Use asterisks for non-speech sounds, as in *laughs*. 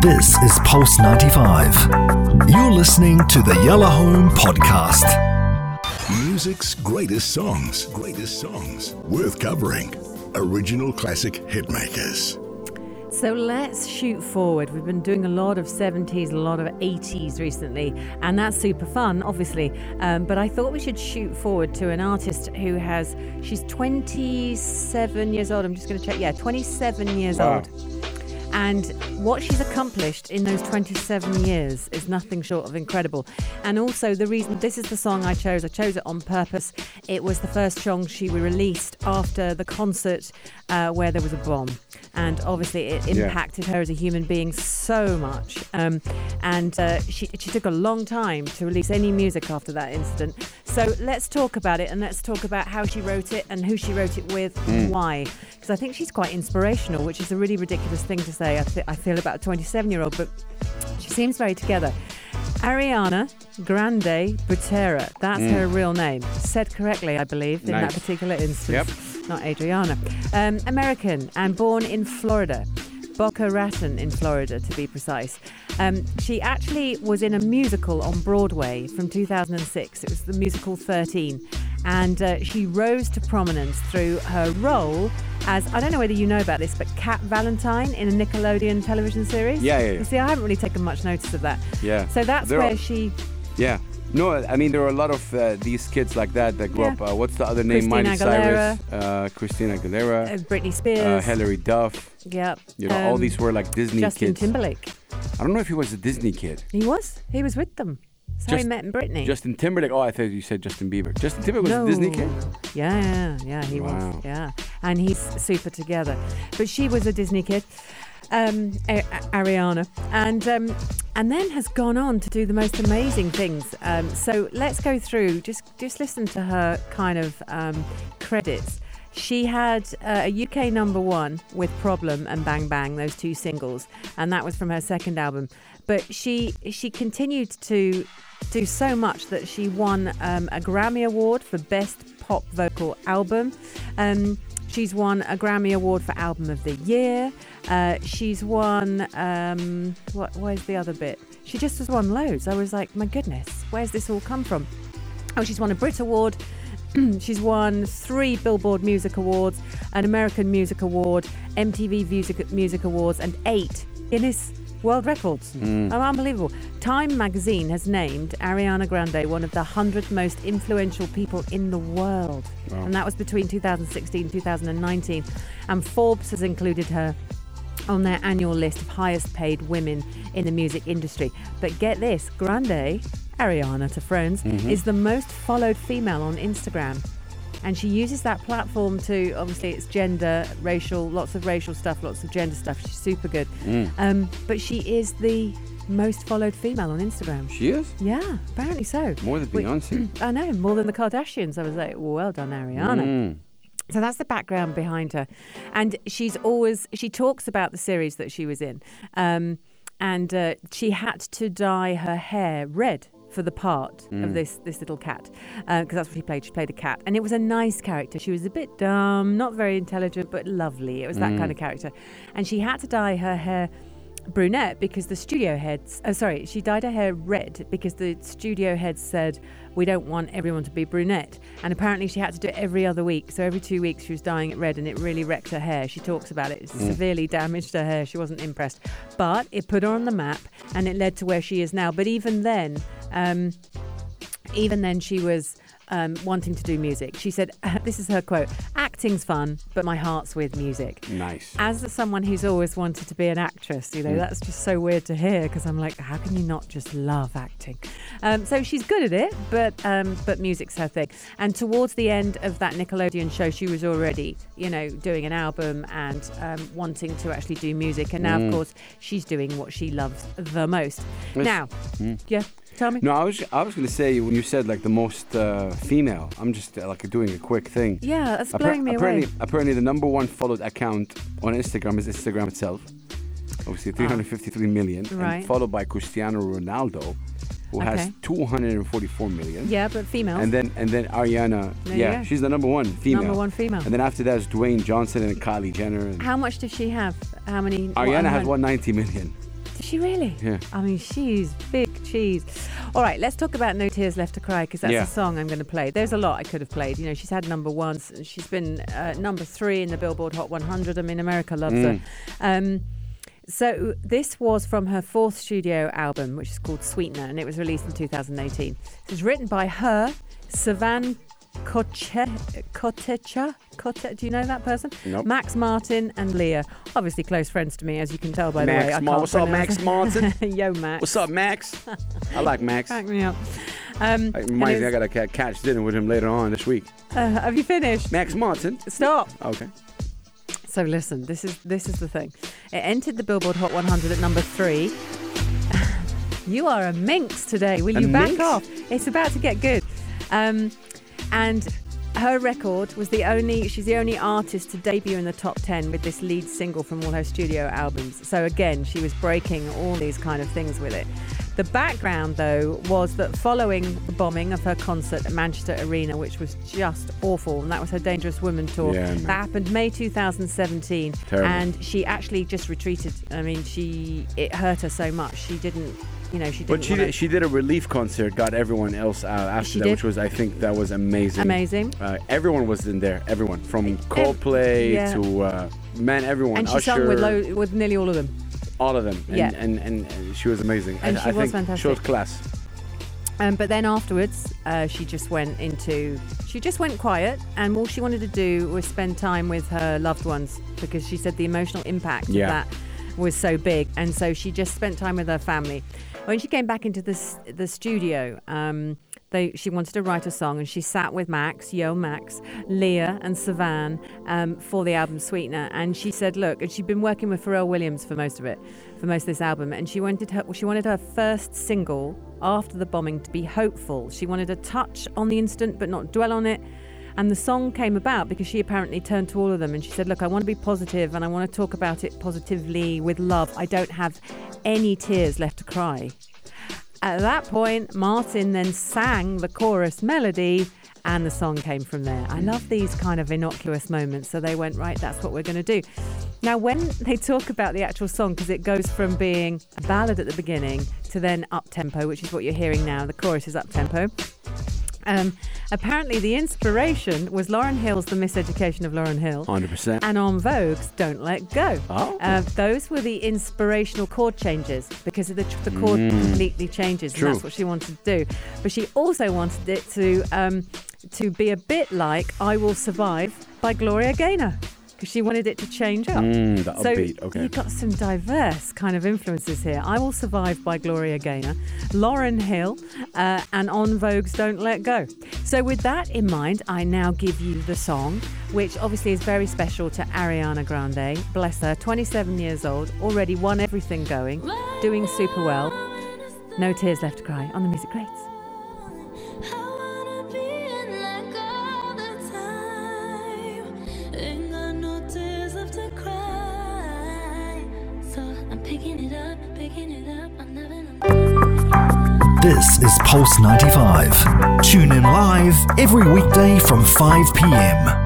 This is Pulse 95. You're listening to the Yellow Home Podcast. Music's greatest songs, greatest songs, worth covering. Original classic hitmakers. So let's shoot forward. We've been doing a lot of 70s, a lot of 80s recently, and that's super fun, obviously. Um, but I thought we should shoot forward to an artist who has, she's 27 years old. I'm just going to check. Yeah, 27 years Wow. old. And what she's accomplished in those 27 years is nothing short of incredible. And also, the reason this is the song I chose, I chose it on purpose. It was the first song she released after the concert uh, where there was a bomb. And obviously, it Yeah. impacted her as a human being so much. Um, and uh, she, she took a long time to release any music after that incident. So let's talk about it and let's talk about how she wrote it and who she wrote it with and why. Because I think she's quite inspirational, which is a really ridiculous thing to say, I, th- I feel, about a 27 year old, but she seems very together. Ariana Grande Butera, that's her real name. Said correctly, I believe, in that particular instance. Yep. Not Adriana. Um, American and born in Florida. Boca Raton in Florida, to be precise. Um, she actually was in a musical on Broadway from 2006. It was the musical 13. And uh, she rose to prominence through her role as, I don't know whether you know about this, but Cat Valentine in a Nickelodeon television series. Yeah, yeah, yeah. You see, I haven't really taken much notice of that. Yeah. So that's There where are- she. Yeah. No, I mean there are a lot of uh, these kids like that that grew Yeah. up. Uh, what's the other name? Christina Miley Cyrus, uh, Christina Uh, Aguilera, Britney Spears. uh, Hilary Duff. Yep. You know, all um, these were like Disney Justin kids. Justin Timberlake. I don't know if he was a Disney kid. He was. He was with them. So Just- met Britney. Justin Timberlake. Oh, I thought you said Justin Bieber. Justin Timberlake was no. a Disney kid. Yeah, yeah, yeah, he Wow. was. Yeah, and he's super together. But she was a Disney kid, um, A- Ariana, and um, and then has gone on to do the most amazing things. Um, so let's go through. Just just listen to her kind of um, credits. She had uh, a UK number one with Problem and Bang Bang, those two singles, and that was from her second album. But she she continued to do so much that she won um, a Grammy Award for Best Pop Vocal Album. She's won a Grammy Award for Album of the Year. Uh, she's won um, what? Where's the other bit? She just has won loads. I was like, my goodness, where's this all come from? Oh, she's won a Brit Award. *clears throat* she's won three Billboard Music Awards, an American Music Award, MTV Music, Music Awards, and eight Guinness World Records. Mm. Oh, unbelievable. Time magazine has named Ariana Grande one of the 100 most influential people in the world. Wow. And that was between 2016 and 2019. And Forbes has included her on their annual list of highest paid women in the music industry. But get this Grande, Ariana to friends, Mm-hmm. is the most followed female on Instagram. And she uses that platform to obviously it's gender, racial, lots of racial stuff, lots of gender stuff. She's super good. Mm. Um, but she is the most followed female on Instagram. She is Yeah, apparently so. more than Beyonce. *clears throat* I know, more than the Kardashians. I was like, well done, Ariana. Mm. So that's the background behind her. And she's always, she talks about the series that she was in. Um, and uh, she had to dye her hair red for the part of mm. this this little cat uh, because that's what she played. She played a cat, and it was a nice character. She was a bit dumb, not very intelligent, but lovely. It was that kind of mm. character, and she had to dye her hair brunette because the studio heads oh sorry she dyed her hair red because the studio heads said we don't want everyone to be brunette. And apparently she had to do it every other week. So every two weeks she was dyeing it red and it really wrecked her hair. She talks about it. It mm. severely damaged her hair. She wasn't impressed. But it put her on the map and it led to where she is now. But even then um, even then she was um, wanting to do music she said *laughs* this is her quote acting's fun but my heart's with music Nice. as someone who's always wanted to be an actress, you know, that's just so weird to hear because I'm like, how can you not just love acting? Um, so she's good at it, but um, but music's her thing. And towards the end of that Nickelodeon show, she was already, you know, doing an album and um, wanting to actually do music. And now, of course, she's doing what she loves the most. Yes. Now, yeah, tell me. No, I was I was gonna say when you said like the most uh, female. I'm just uh, like doing a quick thing. Yeah, that's Appar- blowing me apparently, away. apparently, the number one followed account on Instagram is Instagram itself. Obviously, 353 million, Ah. Right. and followed by Cristiano Ronaldo, who has Okay. 244 million. Yeah, but females. And then and then Ariana, There you yeah, go. she's the number one female. Number one female. And then after that is Dwayne Johnson and Kylie Jenner. And How much does she have? How many? what Ariana has amount- 190 million. she really? Yeah. I mean, she's big cheese. All right, let's talk about No Tears Left to Cry because that's Yeah. a song I'm going to play. There's a lot I could have played. You know, she's had number ones. and She's been uh, number three in the Billboard Hot 100. I mean, America loves Mm. her. Um, so this was from her fourth studio album, which is called Sweetener, and it was released in 2018. It was written by her, Savan Kotecha. Kote- do you know that person? Nope. Max Martin and Ilya, obviously close friends to me, as you can tell by the way. Ma- what's up, Max Martin? *laughs* Yo, Max. What's up, Max? *laughs* I like Max. Crack me up. Um, It and reminds me, I got to catch dinner with him later on this week. uh, have you finished? Max Martin. Stop. Okay. So listen, this is this is the thing. It entered the Billboard Hot 100 at number three. *laughs* you are a minx today. Will A you back minx? off? It's about to get good. Um, and her record was the only. She's the only artist to debut in the top 10 with this lead single from all her studio albums. So again, she was breaking all these kind of things with it. The background, though, was that following the bombing of her concert at Manchester Arena, which was just awful, and that was her Dangerous Woman tour, Yeah, that happened May 2017, Terrible. and she actually just retreated. I mean, she it hurt her so much. She didn't, you know, she didn't. But she did, she did a relief concert, got everyone else out after She that, did. which was I think that was amazing. amazing. Uh, everyone was in there. Everyone from Coldplay yeah. to uh, man, everyone. And she Usher, sung with lo- with nearly all of them. All of them. And, Yeah. and, and, and she was amazing. And I, she I was think fantastic. She was class. Um, but then afterwards, uh, she just went into, she just went quiet, and all she wanted to do was spend time with her loved ones because she said the emotional impact Yeah. of that was so big, and so she just spent time with her family. When she came back into the the studio, um, they she wanted to write a song, and she sat with Max, Yo Max, Ilya, and Savan um, for the album Sweetener, and she said, look, and she'd been working with Pharrell Williams for most of it, for most of this album, and she wanted her she wanted her first single after the bombing to be hopeful. She wanted to touch on the incident but not dwell on it. And the song came about because she apparently turned to all of them and she said, Look, I want to be positive and I want to talk about it positively with love. I don't have any tears left to cry. At that point, Martin then sang the chorus melody and the song came from there. I love these kind of innocuous moments. So they went, right, that's what we're going to do. Now, when they talk about the actual song, because it goes from being a ballad at the beginning to then up tempo, which is what you're hearing now, the chorus is up tempo. Um, apparently, the inspiration was Lauryn Hill's The Miseducation of Lauryn Hill. 100%. And En Vogue's Don't Let Go. Oh. Uh, those were the inspirational chord changes because the, the chord completely changes, Mm. True. and that's what she wanted to do. But she also wanted it to um, to be a bit like "I Will Survive" by Gloria Gaynor because she wanted it to change up. Mm, the so upbeat, okay. you've got some diverse kind of influences here. "I Will Survive" by Gloria Gaynor, Lauryn Hill, uh, and En Vogue's "Don't Let Go." So with that in mind, I now give you the song, which obviously is very special to Ariana Grande. Bless her, 27 years old, already won everything going, doing super well. No tears left to cry on the Music Greats. To cry. So I'm picking it up, picking it up. I'm. This is Pulse 95. Tune in live every weekday from 5 p.m.